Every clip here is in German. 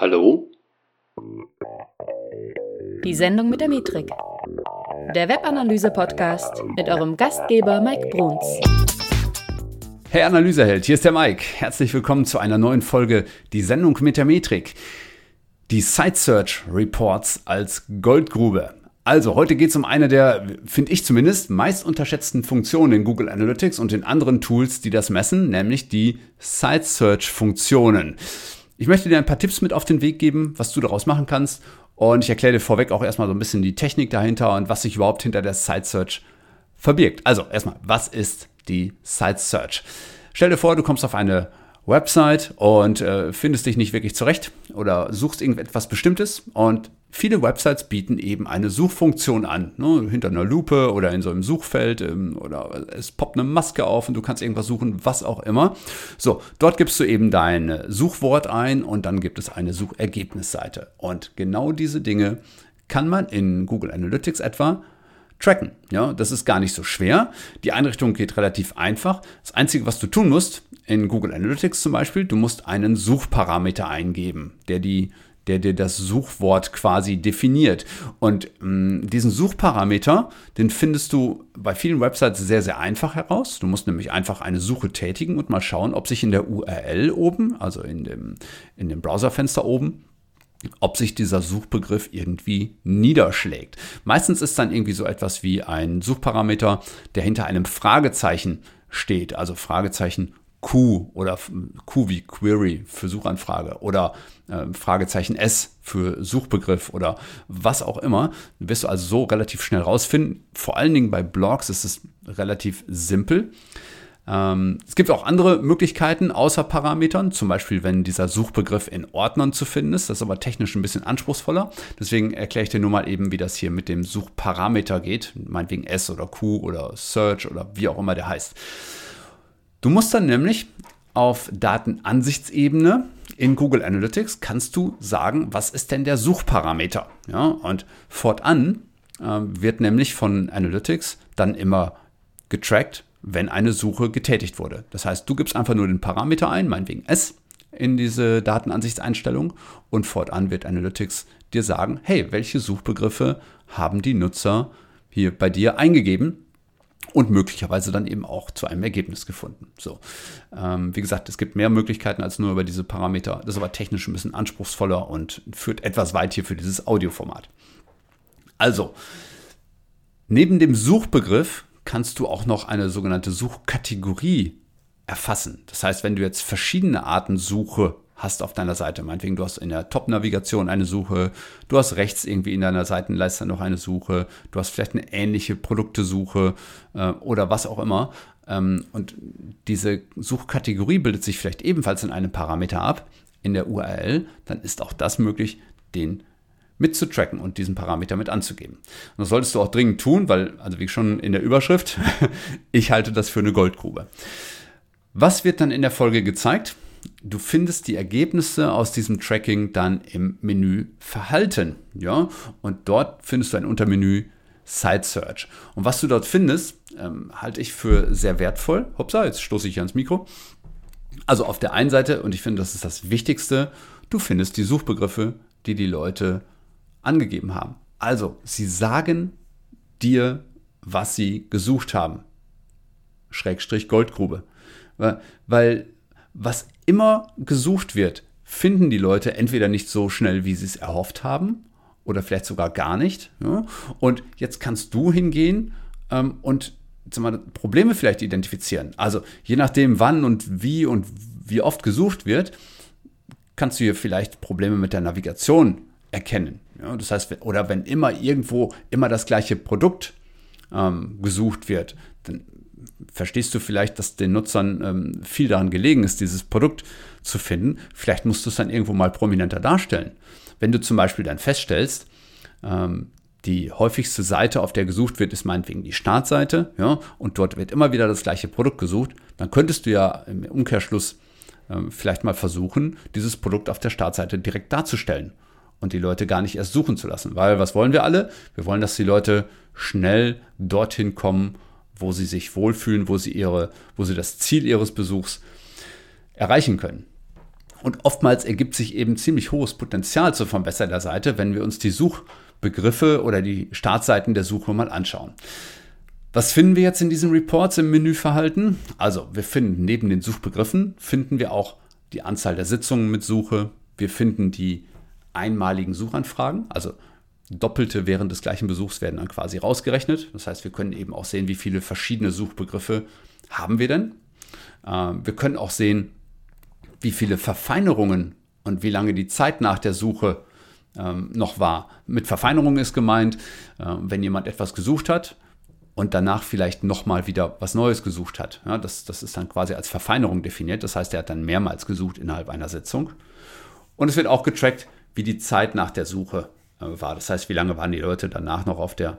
Hallo? Die Sendung mit der Metrik. Der Webanalyse-Podcast mit eurem Gastgeber Mike Bruns. Hey Analyseheld, hier ist der Mike. Herzlich willkommen zu einer neuen Folge Die Sendung mit der Metrik. Die Site Search Reports als Goldgrube. Also, heute geht es um eine der, finde ich zumindest, meist unterschätzten Funktionen in Google Analytics und in anderen Tools, die das messen, nämlich die Site Search Funktionen. Ich möchte dir ein paar Tipps mit auf den Weg geben, was du daraus machen kannst. Und ich erkläre dir vorweg auch erstmal so ein bisschen die Technik dahinter und was sich überhaupt hinter der Site Search verbirgt. Also erstmal, was ist die Site Search? Stell dir vor, du kommst auf eine Website und äh, findest dich nicht wirklich zurecht oder suchst irgendetwas Bestimmtes und viele Websites bieten eben eine Suchfunktion an, ne, hinter einer Lupe oder in so einem Suchfeld ähm, oder es poppt eine Maske auf und du kannst irgendwas suchen, was auch immer. So, dort gibst du eben dein Suchwort ein und dann gibt es eine Suchergebnisseite. Und genau diese Dinge kann man in Google Analytics etwa tracken. Ja, das ist gar nicht so schwer. Die Einrichtung geht relativ einfach. Das Einzige, was du tun musst, in Google Analytics zum Beispiel, du musst einen Suchparameter eingeben, der die der dir das Suchwort quasi definiert. Und mh, diesen Suchparameter, den findest du bei vielen Websites sehr, sehr einfach heraus. Du musst nämlich einfach eine Suche tätigen und mal schauen, ob sich in der URL oben, also in dem, in dem Browserfenster oben, ob sich dieser Suchbegriff irgendwie niederschlägt. Meistens ist dann irgendwie so etwas wie ein Suchparameter, der hinter einem Fragezeichen steht, also Fragezeichen Q oder Q wie Query für Suchanfrage oder äh, Fragezeichen S für Suchbegriff oder was auch immer. Wirst du also so relativ schnell rausfinden. Vor allen Dingen bei Blogs ist es relativ simpel. Ähm, es gibt auch andere Möglichkeiten außer Parametern, zum Beispiel wenn dieser Suchbegriff in Ordnern zu finden ist. Das ist aber technisch ein bisschen anspruchsvoller. Deswegen erkläre ich dir nur mal eben, wie das hier mit dem Suchparameter geht. Meinetwegen S oder Q oder Search oder wie auch immer der heißt. Du musst dann nämlich auf Datenansichtsebene in Google Analytics kannst du sagen, was ist denn der Suchparameter? Ja, und fortan äh, wird nämlich von Analytics dann immer getrackt, wenn eine Suche getätigt wurde. Das heißt, du gibst einfach nur den Parameter ein, meinetwegen S, in diese Datenansichtseinstellung und fortan wird Analytics dir sagen, hey, welche Suchbegriffe haben die Nutzer hier bei dir eingegeben und möglicherweise dann eben auch zu einem Ergebnis gefunden. So, ähm, wie gesagt, es gibt mehr Möglichkeiten als nur über diese Parameter. Das ist aber technisch ein bisschen anspruchsvoller und führt etwas weit hier für dieses Audioformat. Also, neben dem Suchbegriff kannst du auch noch eine sogenannte Suchkategorie erfassen. Das heißt, wenn du jetzt verschiedene Arten Suche hast auf deiner Seite, meinetwegen du hast in der Top-Navigation eine Suche, du hast rechts irgendwie in deiner Seitenleiste noch eine Suche, du hast vielleicht eine ähnliche Produktesuche äh, oder was auch immer. Ähm, und diese Suchkategorie bildet sich vielleicht ebenfalls in einem Parameter ab in der URL, dann ist auch das möglich, den mitzutracken und diesen Parameter mit anzugeben. Und das solltest du auch dringend tun, weil, also wie schon in der Überschrift, ich halte das für eine Goldgrube. Was wird dann in der Folge gezeigt? Du findest die Ergebnisse aus diesem Tracking dann im Menü Verhalten, ja, und dort findest du ein Untermenü Site Search. Und was du dort findest, ähm, halte ich für sehr wertvoll. Hoppsa, jetzt stoße ich ans Mikro. Also auf der einen Seite, und ich finde, das ist das Wichtigste, du findest die Suchbegriffe, die die Leute angegeben haben. Also, sie sagen dir, was sie gesucht haben. Schrägstrich Goldgrube. Weil was immer gesucht wird, finden die Leute entweder nicht so schnell, wie sie es erhofft haben, oder vielleicht sogar gar nicht. Und jetzt kannst du hingehen ähm, und mal, Probleme vielleicht identifizieren. Also je nachdem, wann und wie und wie oft gesucht wird, kannst du hier vielleicht Probleme mit der Navigation erkennen. Ja, das heißt, oder wenn immer irgendwo immer das gleiche Produkt ähm, gesucht wird, dann verstehst du vielleicht, dass den Nutzern ähm, viel daran gelegen ist, dieses Produkt zu finden. Vielleicht musst du es dann irgendwo mal prominenter darstellen. Wenn du zum Beispiel dann feststellst, ähm, die häufigste Seite, auf der gesucht wird, ist meinetwegen die Startseite, ja, und dort wird immer wieder das gleiche Produkt gesucht, dann könntest du ja im Umkehrschluss ähm, vielleicht mal versuchen, dieses Produkt auf der Startseite direkt darzustellen und die Leute gar nicht erst suchen zu lassen. Weil was wollen wir alle? Wir wollen, dass die Leute schnell dorthin kommen, wo sie sich wohlfühlen, wo sie, ihre, wo sie das Ziel ihres Besuchs erreichen können. Und oftmals ergibt sich eben ziemlich hohes Potenzial zur Verbesserung der Seite, wenn wir uns die Suchbegriffe oder die Startseiten der Suche mal anschauen. Was finden wir jetzt in diesen Reports im Menüverhalten? Also wir finden neben den Suchbegriffen, finden wir auch die Anzahl der Sitzungen mit Suche. Wir finden die einmaligen Suchanfragen, also Doppelte während des gleichen Besuchs werden dann quasi rausgerechnet. Das heißt, wir können eben auch sehen, wie viele verschiedene Suchbegriffe haben wir denn. Ähm, wir können auch sehen, wie viele Verfeinerungen und wie lange die Zeit nach der Suche ähm, noch war. Mit Verfeinerung ist gemeint, äh, wenn jemand etwas gesucht hat und danach vielleicht nochmal wieder was Neues gesucht hat. Das, das ist dann quasi als Verfeinerung definiert. Das heißt, er hat dann mehrmals gesucht innerhalb einer Sitzung. Und es wird auch getrackt, wie die Zeit nach der Suche äh, war. Das heißt, wie lange waren die Leute danach noch auf der,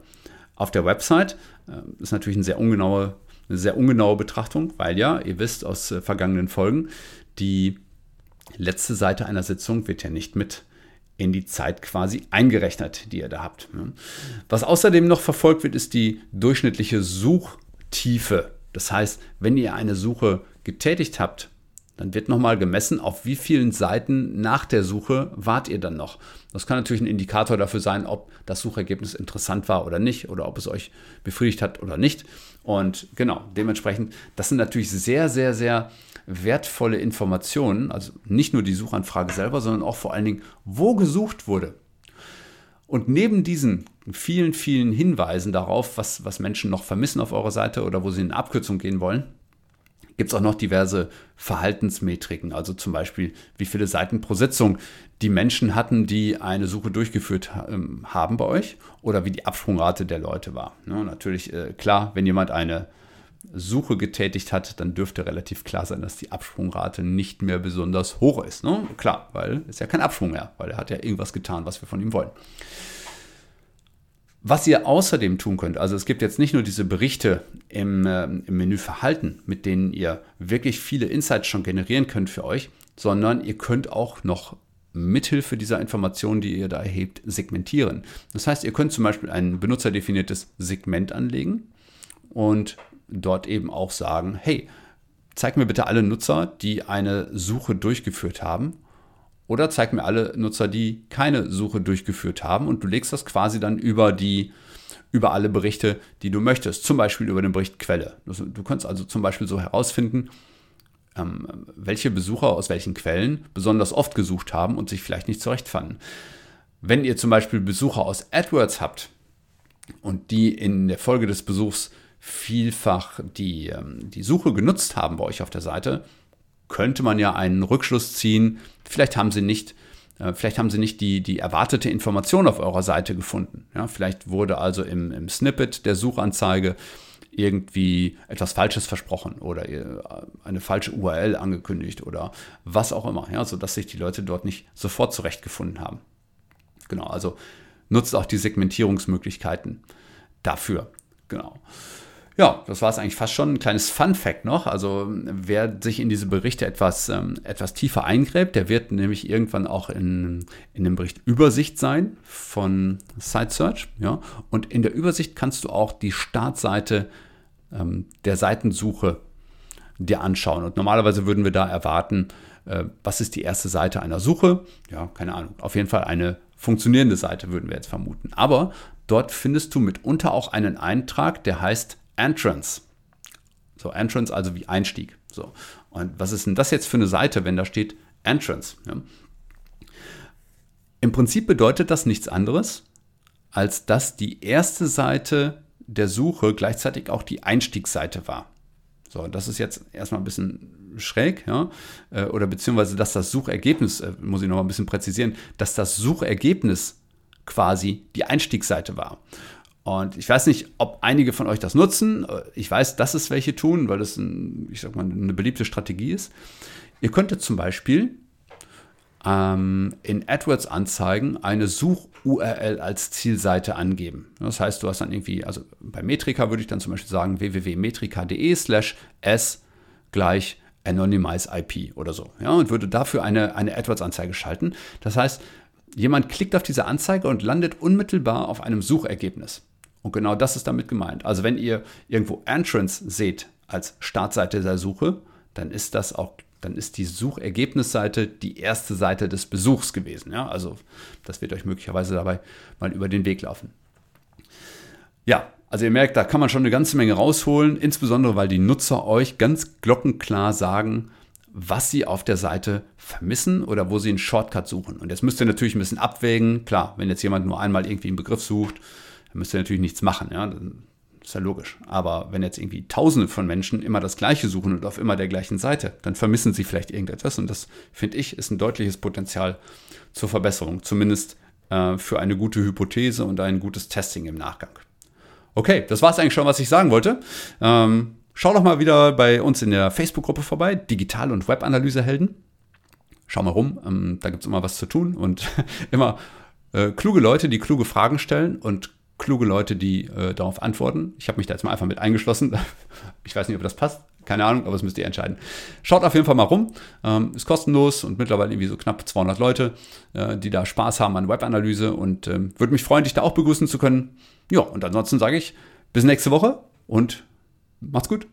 auf der Website. Das äh, ist natürlich eine sehr ungenaue, eine sehr ungenaue Betrachtung, weil ja, ihr wisst aus äh, vergangenen Folgen, die letzte Seite einer Sitzung wird ja nicht mit in die Zeit quasi eingerechnet, die ihr da habt. Was außerdem noch verfolgt wird, ist die durchschnittliche Suchtiefe. Das heißt, wenn ihr eine Suche getätigt habt, dann wird nochmal gemessen, auf wie vielen Seiten nach der Suche wart ihr dann noch. Das kann natürlich ein Indikator dafür sein, ob das Suchergebnis interessant war oder nicht oder ob es euch befriedigt hat oder nicht. Und genau, dementsprechend, das sind natürlich sehr, sehr, sehr wertvolle Informationen, also nicht nur die Suchanfrage selber, sondern auch vor allen Dingen, wo gesucht wurde. Und neben diesen vielen, vielen Hinweisen darauf, was, was Menschen noch vermissen auf eurer Seite oder wo sie in Abkürzung gehen wollen, gibt es auch noch diverse Verhaltensmetriken, also zum Beispiel, wie viele Seiten pro Sitzung die Menschen hatten, die eine Suche durchgeführt ähm, haben bei euch oder wie die Absprungrate der Leute war. Ne, natürlich äh, klar, wenn jemand eine Suche getätigt hat, dann dürfte relativ klar sein, dass die Absprungrate nicht mehr besonders hoch ist. Ne? Klar, weil es ja kein Absprung mehr, weil er hat ja irgendwas getan, was wir von ihm wollen. Was ihr außerdem tun könnt, also es gibt jetzt nicht nur diese Berichte im, äh, im Menü Verhalten, mit denen ihr wirklich viele Insights schon generieren könnt für euch, sondern ihr könnt auch noch mithilfe dieser Informationen, die ihr da erhebt, segmentieren. Das heißt, ihr könnt zum Beispiel ein benutzerdefiniertes Segment anlegen und dort eben auch sagen, hey, zeig mir bitte alle Nutzer, die eine Suche durchgeführt haben oder zeig mir alle Nutzer, die keine Suche durchgeführt haben und du legst das quasi dann über die über alle Berichte, die du möchtest, zum Beispiel über den Bericht Quelle. Du kannst also zum Beispiel so herausfinden, ähm, welche Besucher aus welchen Quellen besonders oft gesucht haben und sich vielleicht nicht zurechtfanden. Wenn ihr zum Beispiel Besucher aus AdWords habt und die in der Folge des Besuchs vielfach die, ähm, die Suche genutzt haben bei euch auf der Seite, könnte man ja einen Rückschluss ziehen. Vielleicht haben sie nicht, äh, vielleicht haben sie nicht die, die erwartete Information auf eurer Seite gefunden. Ja, vielleicht wurde also im, im Snippet der Suchanzeige irgendwie etwas Falsches versprochen oder äh, eine falsche URL angekündigt oder was auch immer, ja, sodass sich die Leute dort nicht sofort zurechtgefunden haben. Genau, also nutzt auch die Segmentierungsmöglichkeiten dafür. Genau. Ja, das war es eigentlich fast schon. Ein kleines Fun-Fact noch. Also, wer sich in diese Berichte etwas, ähm, etwas tiefer eingräbt, der wird nämlich irgendwann auch in, in dem Bericht Übersicht sein von Site Search. Ja? Und in der Übersicht kannst du auch die Startseite ähm, der Seitensuche dir anschauen. Und normalerweise würden wir da erwarten, äh, was ist die erste Seite einer Suche? Ja, keine Ahnung. Auf jeden Fall eine funktionierende Seite würden wir jetzt vermuten. Aber dort findest du mitunter auch einen Eintrag, der heißt Entrance. So, Entrance also wie Einstieg. So. Und was ist denn das jetzt für eine Seite, wenn da steht Entrance? Ja? Im Prinzip bedeutet das nichts anderes, als dass die erste Seite der Suche gleichzeitig auch die Einstiegsseite war. So, das ist jetzt erstmal ein bisschen schräg, ja, äh, oder beziehungsweise, dass das Suchergebnis, äh, muss ich noch mal ein bisschen präzisieren, dass das Suchergebnis quasi die Einstiegsseite war. Und ich weiß nicht, ob einige von euch das nutzen. Ich weiß, dass es welche tun, weil das ein, ich sag mal, eine beliebte Strategie ist. Ihr könntet zum Beispiel ähm, in AdWords-Anzeigen eine Such-URL als Zielseite angeben. Das heißt, du hast dann irgendwie, also bei Metrika würde ich dann zum Beispiel sagen www.metrika.de slash s gleich Anonymize IP oder so. Ja, und würde dafür eine, eine AdWords-Anzeige schalten. Das heißt, jemand klickt auf diese Anzeige und landet unmittelbar auf einem Suchergebnis. Und genau das ist damit gemeint. Also wenn ihr irgendwo Entrance seht als Startseite der Suche, dann ist das auch dann ist die Suchergebnisseite die erste Seite des Besuchs gewesen. Ja? Also das wird euch möglicherweise dabei mal über den Weg laufen. Ja, also ihr merkt, da kann man schon eine ganze Menge rausholen, insbesondere weil die Nutzer euch ganz glockenklar sagen, was sie auf der Seite vermissen oder wo sie einen Shortcut suchen. Und jetzt müsst ihr natürlich ein bisschen abwägen. Klar, wenn jetzt jemand nur einmal irgendwie einen Begriff sucht, dann müsst ihr natürlich nichts machen. Ja? Das ist ja logisch. Aber wenn jetzt irgendwie Tausende von Menschen immer das Gleiche suchen und auf immer der gleichen Seite, dann vermissen sie vielleicht irgendetwas. Und das, finde ich, ist ein deutliches Potenzial zur Verbesserung. Zumindest äh, für eine gute Hypothese und ein gutes Testing im Nachgang. Okay, das war es eigentlich schon, was ich sagen wollte. Ähm, schau doch mal wieder bei uns in der Facebook-Gruppe vorbei, Digital- und Webanalysehelden. Schau mal rum, ähm, da gibt es immer was zu tun und immer äh, kluge Leute, die kluge Fragen stellen und kluge Leute, die äh, darauf antworten. Ich habe mich da jetzt mal einfach mit eingeschlossen. Ich weiß nicht, ob das passt. Keine Ahnung, aber das müsst ihr entscheiden. Schaut auf jeden Fall mal rum. Ähm, ist kostenlos und mittlerweile irgendwie so knapp 200 Leute, äh, die da Spaß haben an Webanalyse und ähm, würde mich freuen, dich da auch begrüßen zu können. Ja, und ansonsten sage ich bis nächste Woche und macht's gut.